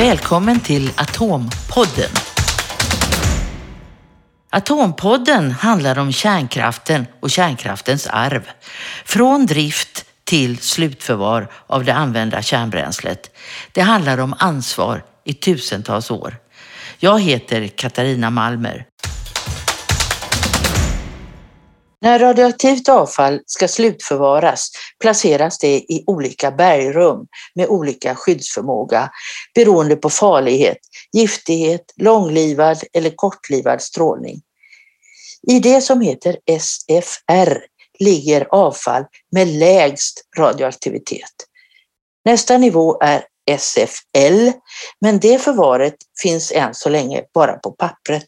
Välkommen till Atompodden. Atompodden handlar om kärnkraften och kärnkraftens arv. Från drift till slutförvar av det använda kärnbränslet. Det handlar om ansvar i tusentals år. Jag heter Katarina Malmer. När radioaktivt avfall ska slutförvaras placeras det i olika bergrum med olika skyddsförmåga beroende på farlighet, giftighet, långlivad eller kortlivad strålning. I det som heter SFR ligger avfall med lägst radioaktivitet. Nästa nivå är SFL, men det förvaret finns än så länge bara på pappret.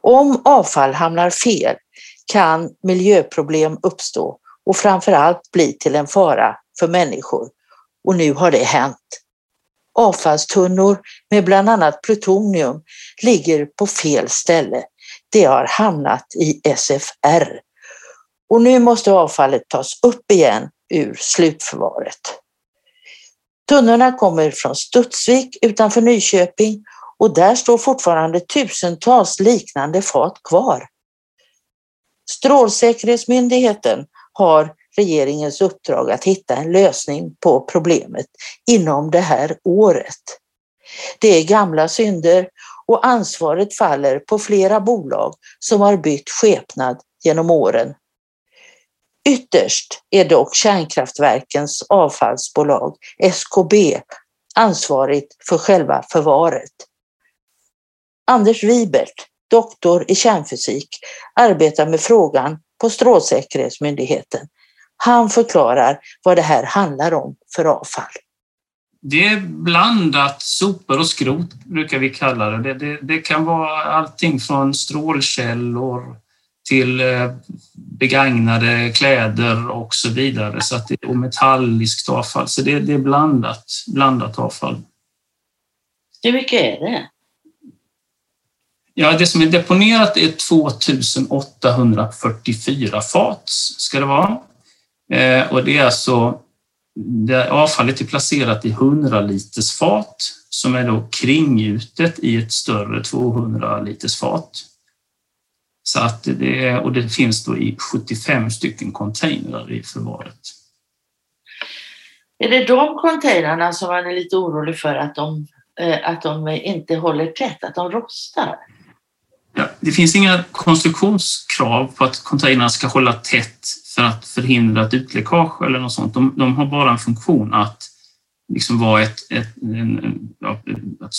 Om avfall hamnar fel kan miljöproblem uppstå och framförallt bli till en fara för människor. Och nu har det hänt. Avfallstunnor med bland annat plutonium ligger på fel ställe. Det har hamnat i SFR. Och nu måste avfallet tas upp igen ur slutförvaret. Tunnorna kommer från Studsvik utanför Nyköping och där står fortfarande tusentals liknande fat kvar. Strålsäkerhetsmyndigheten har regeringens uppdrag att hitta en lösning på problemet inom det här året. Det är gamla synder och ansvaret faller på flera bolag som har bytt skepnad genom åren. Ytterst är dock kärnkraftverkens avfallsbolag, SKB, ansvarigt för själva förvaret. Anders Wibert, doktor i kärnfysik, arbetar med frågan på Strålsäkerhetsmyndigheten. Han förklarar vad det här handlar om för avfall. Det är blandat sopor och skrot brukar vi kalla det. Det, det, det kan vara allting från strålkällor till eh, begagnade kläder och så vidare. Så att det, och metalliskt avfall. Så det, det är blandat, blandat avfall. Hur mycket är det? Ja, det som är deponerat är 2844 fat, ska det vara. Eh, och det är alltså, det avfallet är placerat i 100 liters fat som är då kringgjutet i ett större 200 liters fat. Så att det, och det finns då i 75 stycken containrar i förvaret. Är det de containrarna som man är lite orolig för att de, eh, att de inte håller tätt, att de rostar? Ja, det finns inga konstruktionskrav på att containrarna ska hålla tätt för att förhindra ett utläckage eller något sånt. De, de har bara en funktion att liksom vara ett, ett en, ja, att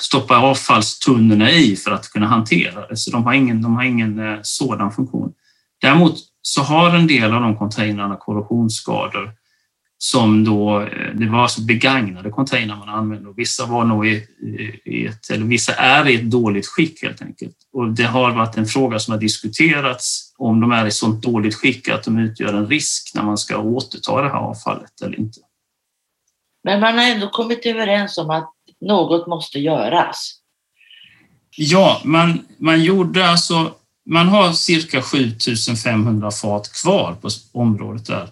stoppa avfallstunnorna i för att kunna hantera det. Så de har ingen, de har ingen eh, sådan funktion. Däremot så har en del av de containrarna korrosionsskador som då, eh, det var alltså begagnade containrar man använde och vissa var nog i, i ett, eller vissa är i ett dåligt skick helt enkelt. Och det har varit en fråga som har diskuterats om de är i sådant dåligt skick att de utgör en risk när man ska återta det här avfallet eller inte. Men man har ändå kommit överens om att något måste göras. Ja, man, man gjorde alltså, man har cirka 7500 fat kvar på området där.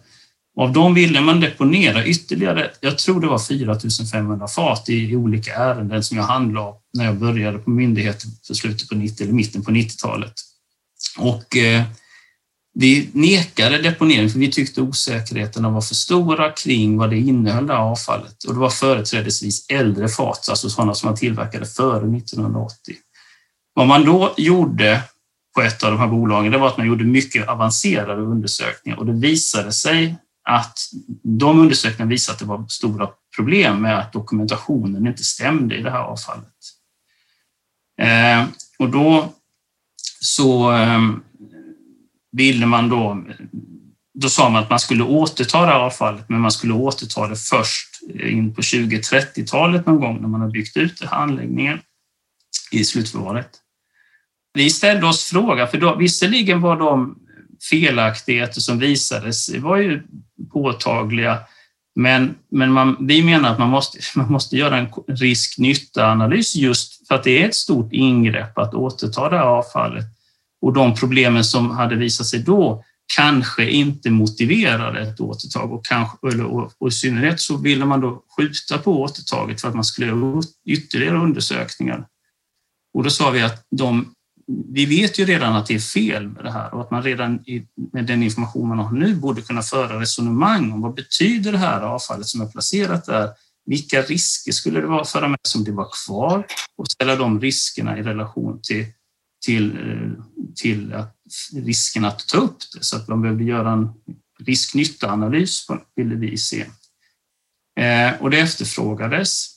Av dem ville man deponera ytterligare, jag tror det var 4500 fat i, i olika ärenden som jag handlade när jag började på myndigheten för slutet på 90 eller mitten på 90-talet. Och eh, vi nekade deponering för vi tyckte osäkerheterna var för stora kring vad det innehöll, det avfallet. Och det var företrädesvis äldre fat, alltså sådana som man tillverkade före 1980. Vad man då gjorde på ett av de här bolagen, det var att man gjorde mycket avancerade undersökningar och det visade sig att de undersökningarna visade att det var stora problem med att dokumentationen inte stämde i det här avfallet. Eh, och då så eh, ville man då, då sa man att man skulle återta det här avfallet, men man skulle återta det först in på 20-30-talet någon gång när man har byggt ut den här anläggningen i slutförvaret. Vi ställde oss frågan, för då, visserligen var de felaktigheter som visades var ju påtagliga, men, men man, vi menar att man måste, man måste göra en risk-nytta-analys just för att det är ett stort ingrepp att återta det här avfallet. Och de problemen som hade visat sig då kanske inte motiverade ett återtag. Och, kanske, och, och i synnerhet så ville man då skjuta på återtaget för att man skulle göra ytterligare undersökningar. Och då sa vi att de, vi vet ju redan att det är fel med det här och att man redan med den information man har nu borde kunna föra resonemang om vad betyder det här avfallet som är placerat där? Vilka risker skulle det vara föra med sig om det var kvar och ställa de riskerna i relation till, till, eh, till att risken att ta upp det så att de behövde göra en risk-nytta-analys ville vi se. Eh, och det efterfrågades.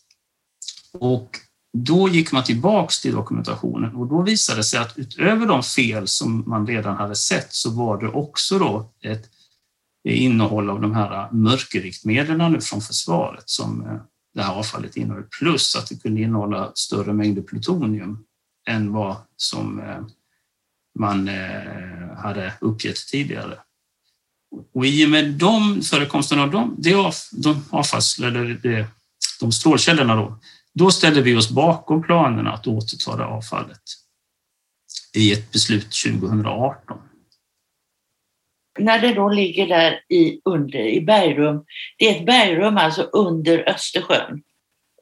Och då gick man tillbaks till dokumentationen och då visade det sig att utöver de fel som man redan hade sett så var det också då ett innehåll av de här mörkerriktmedlen nu från försvaret som eh, det här avfallet innehöll, plus att det kunde innehålla större mängder plutonium än vad som eh, man eh, hade uppgett tidigare. Och i och med de, förekomsten av de, de avfalls, eller de strålkällorna då, då ställde vi oss bakom planerna att återta det avfallet i ett beslut 2018. När det då ligger där i, under, i bergrum, det är ett bergrum alltså under Östersjön,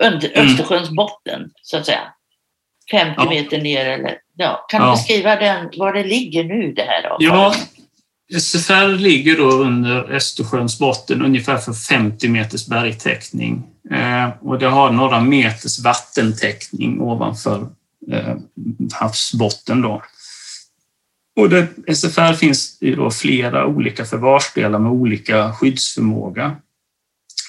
under mm. Östersjöns botten så att säga. 50 ja. meter ner eller ja. Kan du ja. beskriva den, var det ligger nu det här avfallet? Ja, SFR ligger då under Östersjöns botten ungefär för 50 meters bergtäckning eh, och det har några meters vattentäckning ovanför eh, havsbotten. Då. Och det, SFR finns i då flera olika förvarsdelar med olika skyddsförmåga.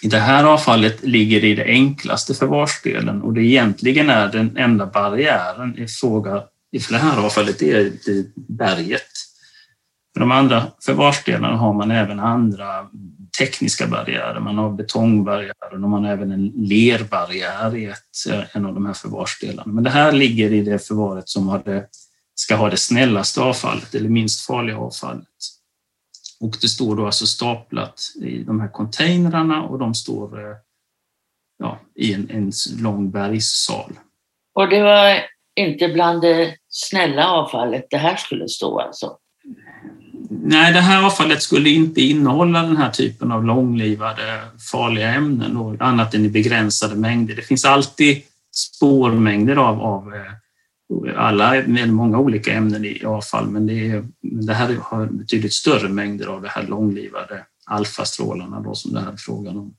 I det här avfallet ligger det i det enklaste förvarsdelen och det egentligen är den enda barriären i fråga i det här avfallet det är berget. För de andra förvarsdelarna har man även andra tekniska barriärer. Man har betongbarriärer och man har även en lerbarriär i ett, eh, en av de här förvarsdelarna. Men det här ligger i det förvaret som har det, ska ha det snällaste avfallet eller minst farliga avfallet. Och det står då alltså staplat i de här containrarna och de står eh, ja, i en, en lång bergssal. Och det var inte bland det snälla avfallet det här skulle stå alltså? Nej, det här avfallet skulle inte innehålla den här typen av långlivade farliga ämnen, då, annat än i begränsade mängder. Det finns alltid spårmängder av, av eh, alla, med många olika ämnen i avfall, men det, är, det här har betydligt större mängder av det här långlivade alfastrålarna då, som det här är frågan om.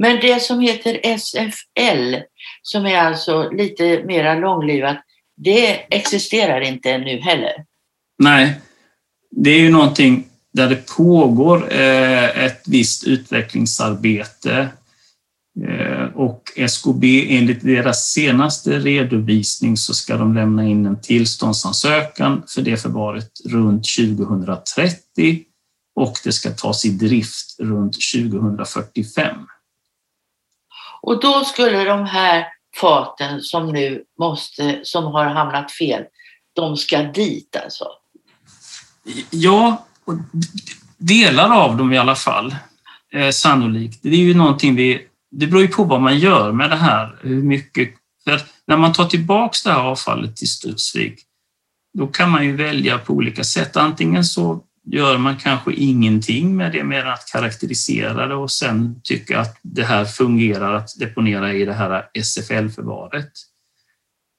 Men det som heter SFL, som är alltså lite mera långlivat, det existerar inte ännu heller? Nej, det är ju någonting där det pågår eh, ett visst utvecklingsarbete eh, och SKB enligt deras senaste redovisning så ska de lämna in en tillståndsansökan för det förvaret runt 2030 och det ska tas i drift runt 2045. Och då skulle de här faten som nu måste, som har hamnat fel, de ska dit alltså? Ja, delar av dem i alla fall, eh, sannolikt. Det är ju någonting vi... Det beror ju på vad man gör med det här. Hur mycket... För när man tar tillbaks det här avfallet till Studsvik, då kan man ju välja på olika sätt. Antingen så gör man kanske ingenting med det mer än att karaktärisera det och sen tycka att det här fungerar att deponera i det här SFL-förvaret.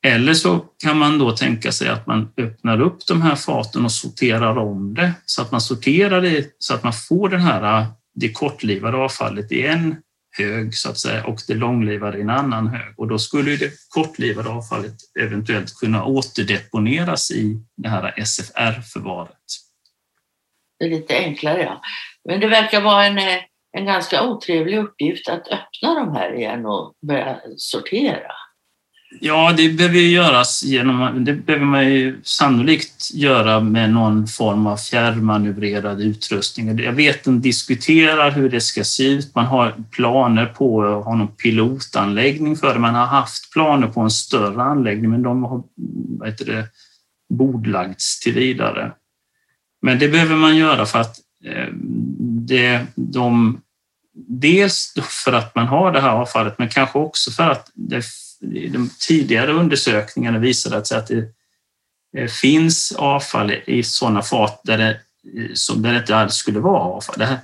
Eller så kan man då tänka sig att man öppnar upp de här faten och sorterar om det så att man sorterar det så att man får den här, äh, det kortlivade avfallet i en hög så att säga och det långlivade i en annan hög och då skulle det kortlivade avfallet eventuellt kunna återdeponeras i det här SFR-förvaret. Det är lite enklare ja. Men det verkar vara en, eh, en ganska otrevlig uppgift att öppna de här igen och börja sortera. Ja, det behöver göras genom, det behöver man ju sannolikt göra med någon form av fjärrmanövrerad utrustning. Jag vet att de diskuterar hur det ska se ut. Man har planer på att ha någon pilotanläggning för det. Man har haft planer på en större anläggning, men de har vad heter det, bordlagts till vidare. Men det behöver man göra för att eh, det, de, dels för att man har det här avfallet, men kanske också för att det de tidigare undersökningarna visade att det eh, finns avfall i sådana fat där det eh, som det inte alls skulle vara avfall. Det, här,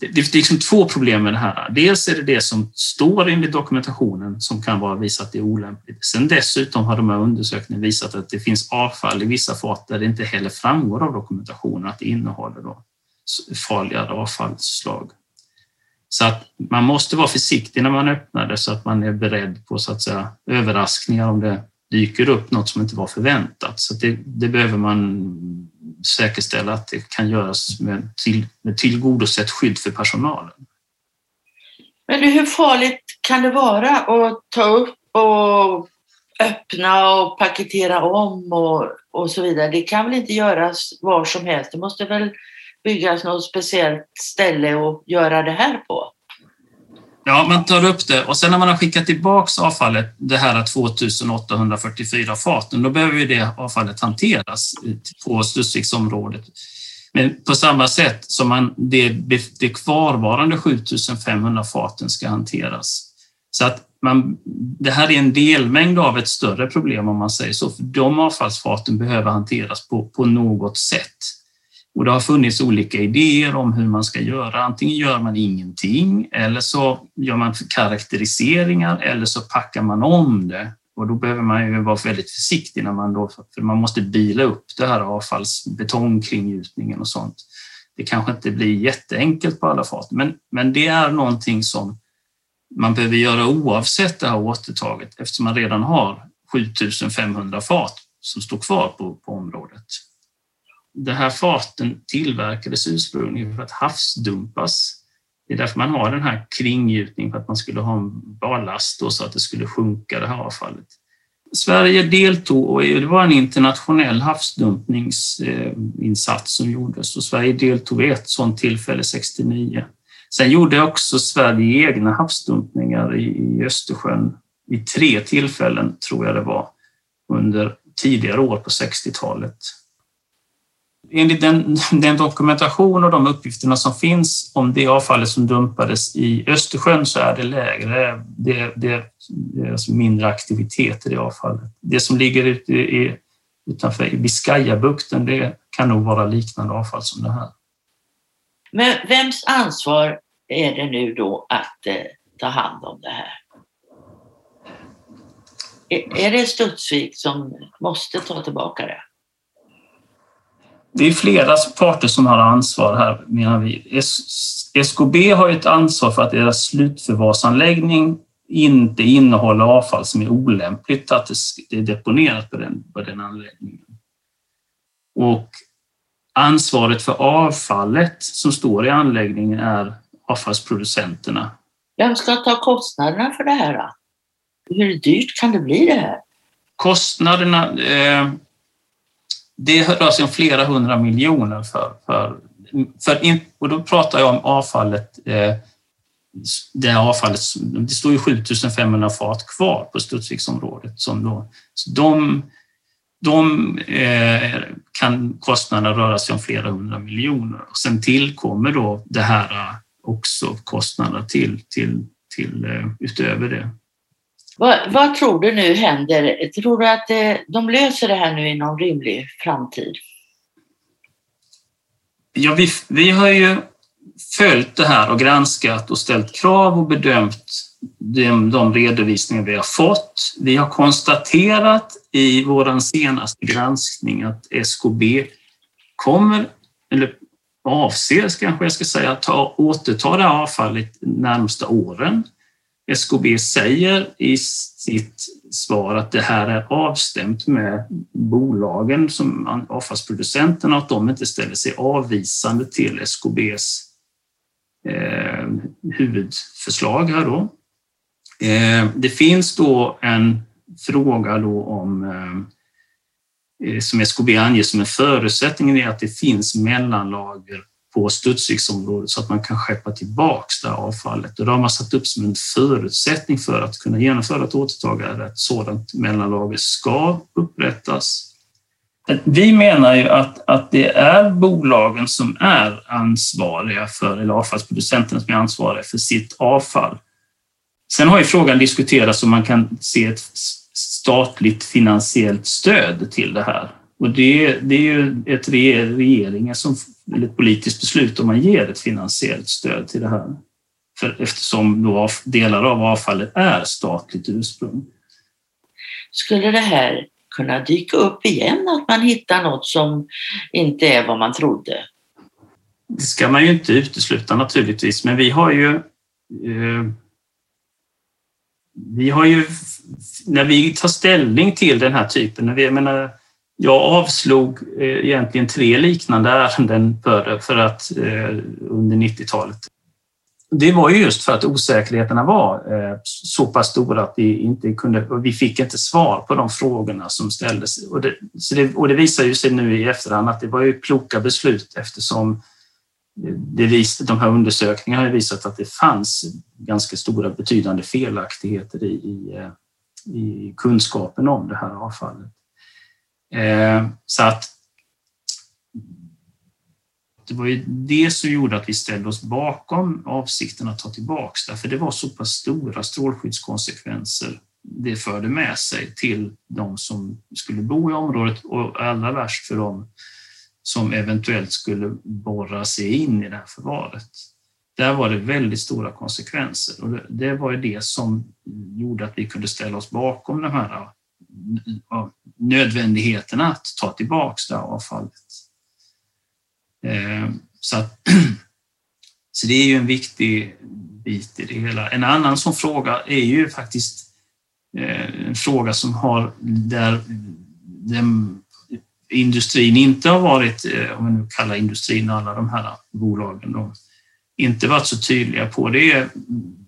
det, det är liksom två problem med det här. Dels är det det som står enligt dokumentationen som kan vara visat att det är olämpligt. Sen dessutom har de här undersökningarna visat att det finns avfall i vissa fat där det inte heller framgår av dokumentationen att det innehåller då farligare avfallsslag. Så att man måste vara försiktig när man öppnar det så att man är beredd på så att säga, överraskningar om det dyker upp något som inte var förväntat. Så det, det behöver man säkerställa att det kan göras med, till, med tillgodosett skydd för personalen. Men hur farligt kan det vara att ta upp och öppna och paketera om och, och så vidare? Det kan väl inte göras var som helst? Det måste väl byggas något speciellt ställe och göra det här på? Ja, man tar upp det och sen när man har skickat tillbaks avfallet, det här 2844 faten, då behöver ju det avfallet hanteras på Studsviksområdet. Men på samma sätt som man, det, det kvarvarande 7500 faten ska hanteras. Så att man, det här är en delmängd av ett större problem om man säger så, för de avfallsfaten behöver hanteras på, på något sätt. Och det har funnits olika idéer om hur man ska göra. Antingen gör man ingenting eller så gör man karaktäriseringar eller så packar man om det. Och då behöver man ju vara väldigt försiktig när man då, för man måste bila upp det här avfallsbetongkringgjutningen och sånt. Det kanske inte blir jätteenkelt på alla fat, men, men det är någonting som man behöver göra oavsett det här återtaget eftersom man redan har 7500 fat som står kvar på, på området det här faten tillverkades ursprungligen för att havsdumpas. Det är därför man har den här kringgjutningen för att man skulle ha en ballast då, så att det skulle sjunka det här avfallet. Sverige deltog och det var en internationell havsdumpningsinsats som gjordes och Sverige deltog vid ett sådant tillfälle 69. Sen gjorde också Sverige egna havsdumpningar i Östersjön vid tre tillfällen, tror jag det var, under tidigare år på 60-talet enligt den, den, dokumentation och de uppgifterna som finns om det avfallet som dumpades i Östersjön så är det lägre. Det, det, det är alltså mindre aktivitet i det avfallet. Det som ligger ute i, utanför Biscayabukten, det kan nog vara liknande avfall som det här. Men vems ansvar är det nu då att eh, ta hand om det här? Är, är det Studsvik som måste ta tillbaka det? Det är flera parter som har ansvar här, menar vi. SKB har ett ansvar för att deras slutförvarsanläggning inte innehåller avfall som är olämpligt att det är deponerat på den, på den anläggningen. Och ansvaret för avfallet som står i anläggningen är avfallsproducenterna. Vem ska ta kostnaderna för det här? Då? Hur dyrt kan det bli det här? Kostnaderna eh, det rör sig om flera hundra miljoner för, för, för in, och då pratar jag om avfallet eh, det avfallet, det står ju 7500 fat kvar på Studsviksområdet. Som då, så de, de eh, kan kostnaderna röra sig om flera hundra miljoner. Och sen tillkommer då det här eh, också kostnader till, till, till eh, utöver det. Vad, vad, tror du nu händer? Tror du att eh, de löser det här nu inom rimlig framtid? Ja, vi, vi har ju följt det här och granskat och ställt krav och bedömt de, de redovisningar vi har fått. Vi har konstaterat i vår senaste granskning att SKB kommer, eller avser kanske jag ska säga, att ta, återta det här avfallet närmsta åren. SKB säger i sitt svar att det här är avstämt med bolagen, som avfallsproducenterna, att de inte ställer sig avvisande till SKBs eh, huvudförslag här då. Eh, det finns då en fråga då om eh, eh som SKB anger som en förutsättning är att det finns mellanlager på Studsviksområdet så att man kan skeppa tillbaks det här avfallet. Och det har man satt upp som en förutsättning för att kunna genomföra ett återtagande. Ett sådant mellanlager ska upprättas. Vi menar ju att, att det är bolagen som är ansvariga för, eller avfallsproducenterna som är ansvariga för sitt avfall. Sen har ju frågan diskuterats om man kan se ett statligt finansiellt stöd till det här. Och det, det är ju ett regering som, eller ett politiskt beslut om man ger ett finansiellt stöd till det här. För, eftersom då delar av avfallet är statligt ursprung. Skulle det här kunna dyka upp igen, att man hittar något som inte är vad man trodde? Det ska man ju inte utesluta naturligtvis, men vi har ju eh, vi har ju, när vi tar ställning till den här typen, när vi, jag menar, jag avslog eh, egentligen tre liknande ärenden för, för att, eh, under 90-talet. Det var ju just för att osäkerheterna var eh, så pass stora att vi inte kunde, vi fick inte svar på de frågorna som ställdes. Och det, det, och det visar ju sig nu i efterhand att det var ju kloka beslut eftersom det vis, de här undersökningarna har visat att det fanns ganska stora betydande felaktigheter i, i, i kunskapen om det här avfallet. Eh, så att det var ju det som gjorde att vi ställde oss bakom avsikten att ta tillbaks det, för det var så pass stora strålskyddskonsekvenser det förde med sig till de som skulle bo i området och allra värst för dem som eventuellt skulle borra sig in i det här förvaret. Där var det väldigt stora konsekvenser och det var ju det som gjorde att vi kunde ställa oss bakom de här nödvändigheten att ta tillbaks det här avfallet. Eh, så, att, så det är ju en viktig bit i det hela. En annan sån fråga är ju faktiskt eh, en fråga som har där den industrin inte har varit, eh, om vi nu kallar industrin alla de här bolagen, då, inte varit så tydliga på det är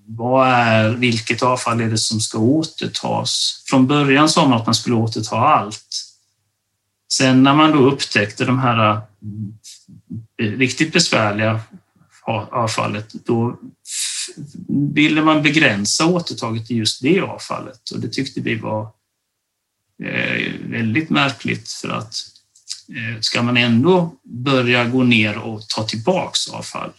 vad är, vilket avfall är det som ska återtas? Från början sa man att man skulle återta allt. Sen när man då upptäckte de här eh, riktigt besvärliga avfallet, då ville man begränsa återtaget till just det avfallet och det tyckte vi var eh, väldigt märkligt för att eh, ska man ändå börja gå ner och ta tillbaks avfall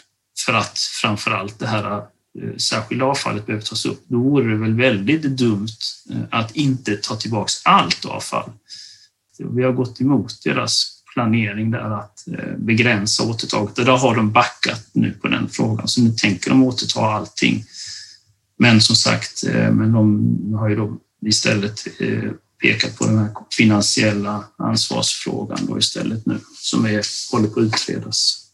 för att framför allt det här Eh, särskilda avfallet behöver tas upp, då vore det väl väldigt dumt eh, att inte ta tillbaks allt avfall. Vi har gått emot deras planering där att eh, begränsa återtaget och där har de backat nu på den frågan, så nu tänker de återta allting. Men som sagt, men de har ju då istället pekat på den här finansiella ansvarsfrågan då istället nu som är, håller på att utredas.